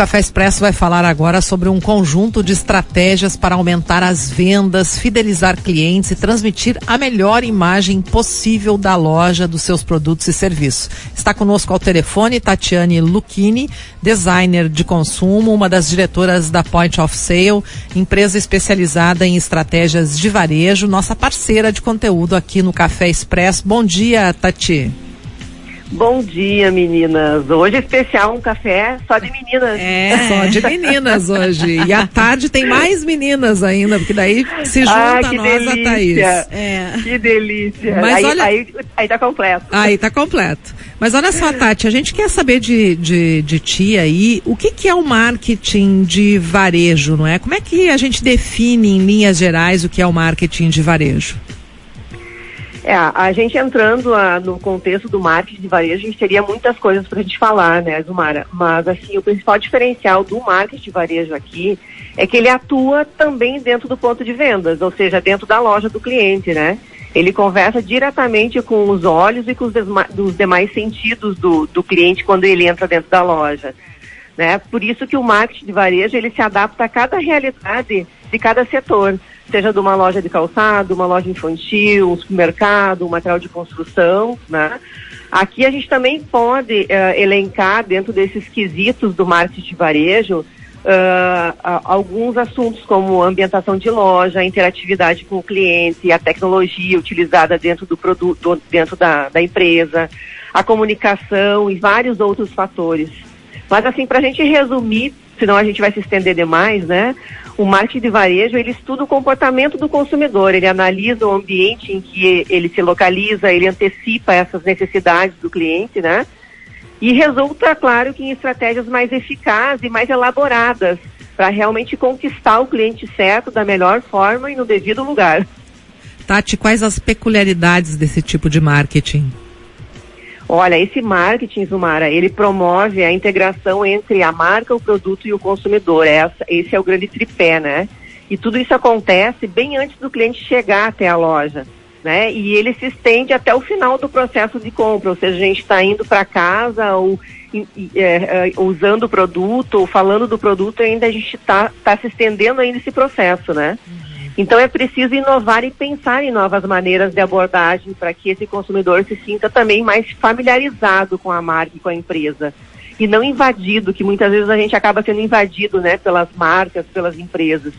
Café Expresso vai falar agora sobre um conjunto de estratégias para aumentar as vendas, fidelizar clientes e transmitir a melhor imagem possível da loja, dos seus produtos e serviços. Está conosco ao telefone Tatiane Lucchini, designer de consumo, uma das diretoras da Point of Sale, empresa especializada em estratégias de varejo, nossa parceira de conteúdo aqui no Café Expresso. Bom dia, Tati. Bom dia, meninas. Hoje é especial um café só de meninas. É, só de meninas hoje. E à tarde tem mais meninas ainda, porque daí se junta ah, a nós delícia. a Thaís. É. Que delícia. Mas aí, olha... aí, aí tá completo. Aí tá completo. Mas olha só, Tati, a gente quer saber de, de, de ti aí, o que, que é o marketing de varejo, não é? Como é que a gente define em linhas gerais o que é o marketing de varejo? É, a gente entrando a, no contexto do marketing de varejo, a gente teria muitas coisas para a gente falar, né, Zumara? Mas, assim, o principal diferencial do marketing de varejo aqui é que ele atua também dentro do ponto de vendas, ou seja, dentro da loja do cliente, né? Ele conversa diretamente com os olhos e com os, os demais sentidos do, do cliente quando ele entra dentro da loja. Né? Por isso que o marketing de varejo ele se adapta a cada realidade de cada setor seja de uma loja de calçado, uma loja infantil, um supermercado, um material de construção, né? Aqui a gente também pode uh, elencar dentro desses quesitos do marketing de varejo uh, alguns assuntos como ambientação de loja, interatividade com o cliente, a tecnologia utilizada dentro do produto, dentro da, da empresa, a comunicação e vários outros fatores. Mas assim, para a gente resumir, senão a gente vai se estender demais, né? o marketing de varejo ele estuda o comportamento do consumidor, ele analisa o ambiente em que ele se localiza, ele antecipa essas necessidades do cliente, né? E resulta, claro, que em estratégias mais eficazes e mais elaboradas para realmente conquistar o cliente certo da melhor forma e no devido lugar. Tati, quais as peculiaridades desse tipo de marketing? Olha, esse marketing, Zumara, ele promove a integração entre a marca, o produto e o consumidor. Essa, esse é o grande tripé, né? E tudo isso acontece bem antes do cliente chegar até a loja. Né? E ele se estende até o final do processo de compra, ou seja, a gente está indo para casa ou é, é, usando o produto ou falando do produto, ainda a gente está tá se estendendo ainda esse processo, né? Uhum. Então é preciso inovar e pensar em novas maneiras de abordagem para que esse consumidor se sinta também mais familiarizado com a marca e com a empresa. E não invadido, que muitas vezes a gente acaba sendo invadido né, pelas marcas, pelas empresas.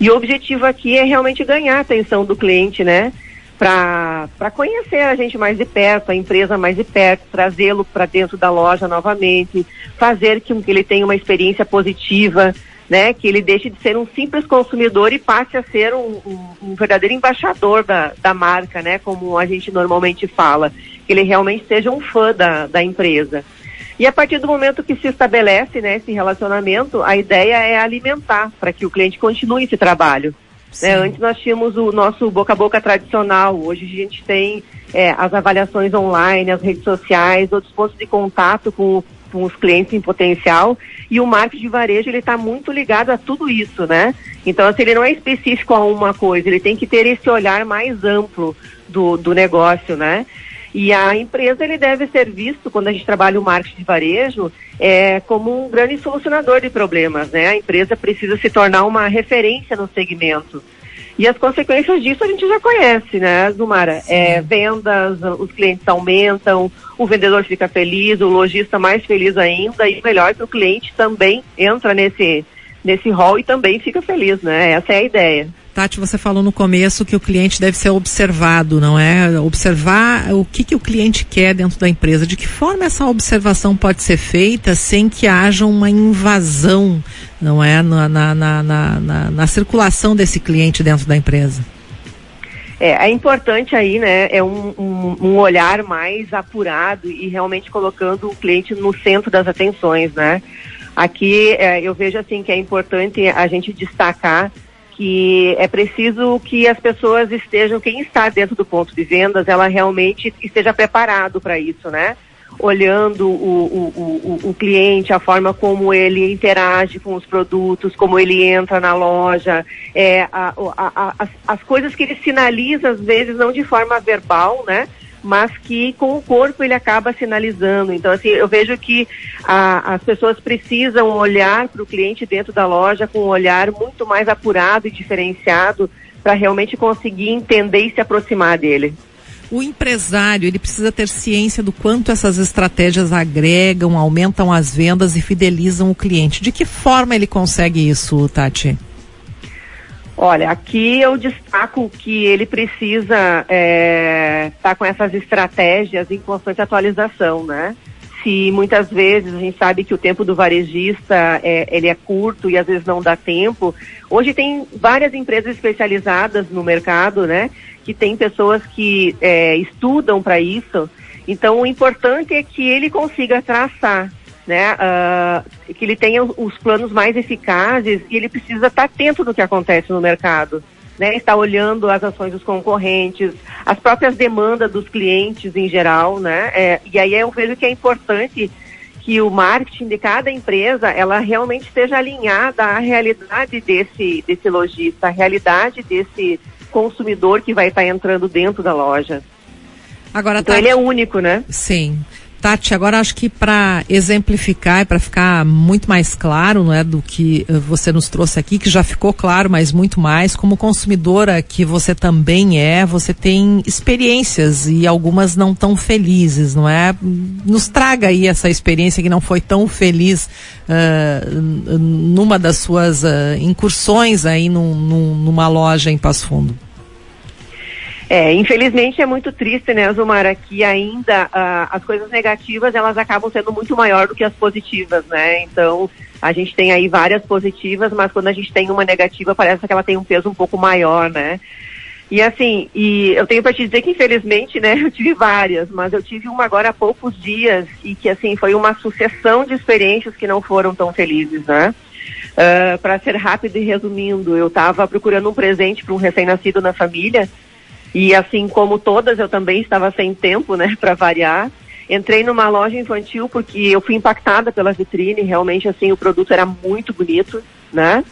E o objetivo aqui é realmente ganhar a atenção do cliente, né? Para conhecer a gente mais de perto, a empresa mais de perto, trazê-lo para dentro da loja novamente, fazer com que ele tenha uma experiência positiva, né, que ele deixe de ser um simples consumidor e passe a ser um, um, um, verdadeiro embaixador da, da marca, né, como a gente normalmente fala, que ele realmente seja um fã da, da empresa. E a partir do momento que se estabelece né, esse relacionamento, a ideia é alimentar para que o cliente continue esse trabalho. Né? Antes nós tínhamos o nosso boca a boca tradicional, hoje a gente tem é, as avaliações online, as redes sociais, outros pontos de contato com com os clientes em potencial e o marketing de varejo ele está muito ligado a tudo isso, né? Então assim, ele não é específico a uma coisa, ele tem que ter esse olhar mais amplo do, do negócio, né? E a empresa ele deve ser visto quando a gente trabalha o marketing de varejo é, como um grande solucionador de problemas, né? A empresa precisa se tornar uma referência no segmento. E as consequências disso a gente já conhece, né, Zumara? É, vendas, os clientes aumentam, o vendedor fica feliz, o lojista mais feliz ainda, e melhor que o cliente também entra nesse, nesse rol e também fica feliz, né? Essa é a ideia. Tati, você falou no começo que o cliente deve ser observado, não é? Observar o que, que o cliente quer dentro da empresa. De que forma essa observação pode ser feita sem que haja uma invasão, não é? Na, na, na, na, na circulação desse cliente dentro da empresa. É, é importante aí, né, é um, um, um, olhar mais apurado e realmente colocando o cliente no centro das atenções, né? Aqui é, eu vejo assim que é importante a gente destacar que é preciso que as pessoas estejam, quem está dentro do ponto de vendas, ela realmente esteja preparado para isso, né? Olhando o, o, o, o, cliente, a forma como ele interage com os produtos, como ele entra na loja, é, a, a, a, as, as coisas que ele sinaliza, às vezes, não de forma verbal, né? Mas que com o corpo ele acaba sinalizando. Então, assim, eu vejo que a, as pessoas precisam olhar para o cliente dentro da loja com um olhar muito mais apurado e diferenciado para realmente conseguir entender e se aproximar dele. O empresário, ele precisa ter ciência do quanto essas estratégias agregam, aumentam as vendas e fidelizam o cliente. De que forma ele consegue isso, Tati? Olha, aqui eu destaco que ele precisa estar é, tá com essas estratégias em constante atualização, né? Se muitas vezes a gente sabe que o tempo do varejista é, ele é curto e às vezes não dá tempo. Hoje tem várias empresas especializadas no mercado, né? Que tem pessoas que é, estudam para isso. Então o importante é que ele consiga traçar né, uh, que ele tenha os planos mais eficazes e ele precisa estar atento no que acontece no mercado. Né, está olhando as ações dos concorrentes, as próprias demandas dos clientes em geral, né? É, e aí eu vejo que é importante que o marketing de cada empresa ela realmente esteja alinhada à realidade desse desse lojista, à realidade desse consumidor que vai estar entrando dentro da loja. Agora, então tá... ele é único, né? Sim. Tati, agora acho que para exemplificar e para ficar muito mais claro, não é, do que eh, você nos trouxe aqui, que já ficou claro, mas muito mais, como consumidora que você também é, você tem experiências e algumas não tão felizes, não é? Nos traga aí essa experiência que não foi tão feliz uh, numa das suas uh, incursões aí num, num, numa loja em Passo Fundo. É, infelizmente é muito triste, né, Zumara, que ainda uh, as coisas negativas elas acabam sendo muito maior do que as positivas, né? Então a gente tem aí várias positivas, mas quando a gente tem uma negativa parece que ela tem um peso um pouco maior, né? E assim, e eu tenho para te dizer que infelizmente, né, eu tive várias, mas eu tive uma agora há poucos dias e que assim foi uma sucessão de experiências que não foram tão felizes, né? Uh, para ser rápido e resumindo, eu estava procurando um presente para um recém-nascido na família e assim como todas, eu também estava sem tempo, né, para variar. Entrei numa loja infantil porque eu fui impactada pela vitrine, realmente assim o produto era muito bonito, né?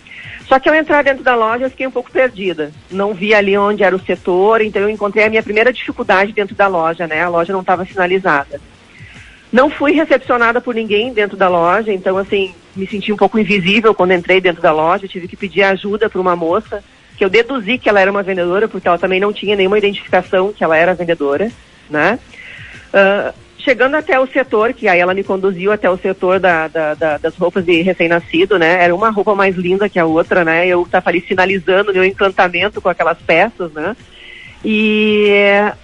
Só que ao entrar dentro da loja eu fiquei um pouco perdida. Não vi ali onde era o setor, então eu encontrei a minha primeira dificuldade dentro da loja, né? A loja não estava sinalizada. Não fui recepcionada por ninguém dentro da loja, então assim, me senti um pouco invisível quando entrei dentro da loja, tive que pedir ajuda para uma moça que eu deduzi que ela era uma vendedora, porque ela também não tinha nenhuma identificação que ela era vendedora, né? Uh, chegando até o setor, que aí ela me conduziu até o setor da, da, da, das roupas de recém-nascido, né? Era uma roupa mais linda que a outra, né? Eu estava ali sinalizando meu encantamento com aquelas peças, né? E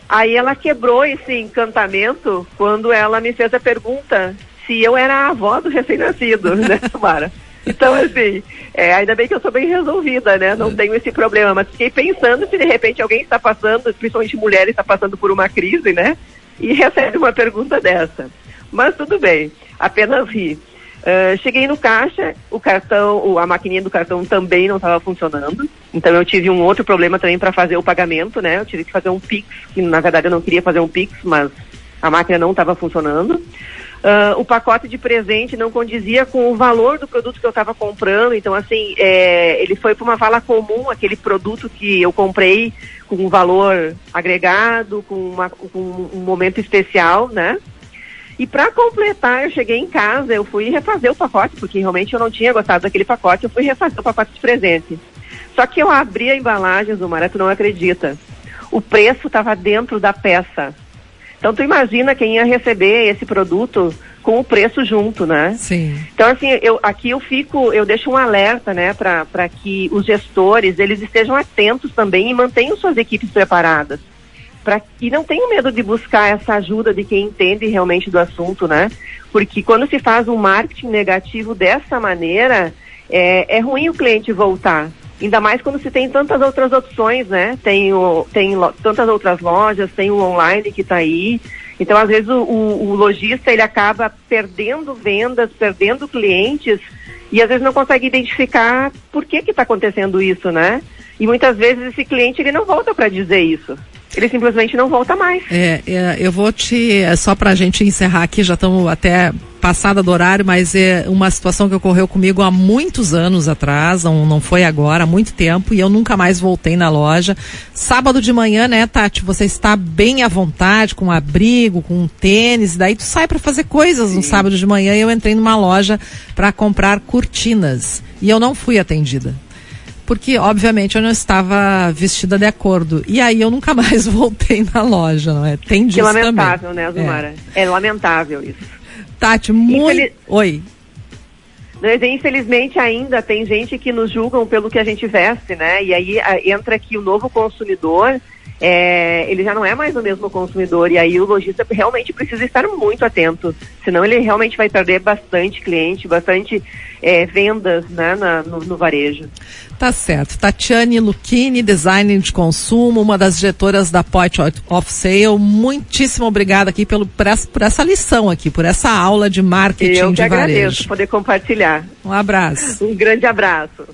aí ela quebrou esse encantamento quando ela me fez a pergunta se eu era a avó do recém-nascido, né, Mara? Então, assim, é, ainda bem que eu sou bem resolvida, né? Não é. tenho esse problema. Mas fiquei pensando se de repente alguém está passando, principalmente mulher, está passando por uma crise, né? E recebe uma pergunta dessa. Mas tudo bem, apenas ri. Uh, cheguei no caixa, o cartão, a maquininha do cartão também não estava funcionando. Então eu tive um outro problema também para fazer o pagamento, né? Eu tive que fazer um Pix, que na verdade eu não queria fazer um Pix, mas a máquina não estava funcionando. Uh, o pacote de presente não condizia com o valor do produto que eu estava comprando, então assim, é, ele foi para uma vala comum, aquele produto que eu comprei com um valor agregado, com, uma, com um momento especial, né? E para completar, eu cheguei em casa, eu fui refazer o pacote, porque realmente eu não tinha gostado daquele pacote, eu fui refazer o pacote de presente. Só que eu abri a embalagem, Zumara, tu não acredita. O preço estava dentro da peça. Então tu imagina quem ia receber esse produto com o preço junto, né? Sim. Então assim, eu aqui eu fico, eu deixo um alerta, né, para que os gestores eles estejam atentos também e mantenham suas equipes preparadas. Pra, e não tenham medo de buscar essa ajuda de quem entende realmente do assunto, né? Porque quando se faz um marketing negativo dessa maneira, é, é ruim o cliente voltar. Ainda mais quando se tem tantas outras opções, né? Tem, o, tem lo, tantas outras lojas, tem o online que está aí. Então, às vezes, o, o, o, lojista ele acaba perdendo vendas, perdendo clientes e às vezes não consegue identificar por que está acontecendo isso, né? E muitas vezes esse cliente ele não volta para dizer isso. Ele simplesmente não volta mais. É, é eu vou te. É só para a gente encerrar aqui, já estamos até passada do horário, mas é uma situação que ocorreu comigo há muitos anos atrás, não, não foi agora, há muito tempo, e eu nunca mais voltei na loja. Sábado de manhã, né, Tati, você está bem à vontade, com um abrigo, com um tênis, daí tu sai para fazer coisas Sim. no sábado de manhã e eu entrei numa loja para comprar cortinas. E eu não fui atendida porque obviamente eu não estava vestida de acordo. E aí eu nunca mais voltei na loja, não é? Tem disso que lamentável, também. né, Zumara? É. é lamentável isso. Tati, muito. Infeliz... Oi. Mas, infelizmente ainda tem gente que nos julgam pelo que a gente veste, né? E aí a, entra aqui o novo consumidor, é, ele já não é mais o mesmo consumidor, e aí o lojista realmente precisa estar muito atento, senão ele realmente vai perder bastante cliente, bastante é, vendas né, na, no, no, varejo. Tá certo. Tatiane Lucchini, designer de consumo, uma das diretoras da Point of Sale, muitíssimo obrigada aqui pelo, por, essa, por essa lição aqui, por essa aula de marketing Eu de varejo. Eu que agradeço poder compartilhar. Um abraço. Um grande abraço.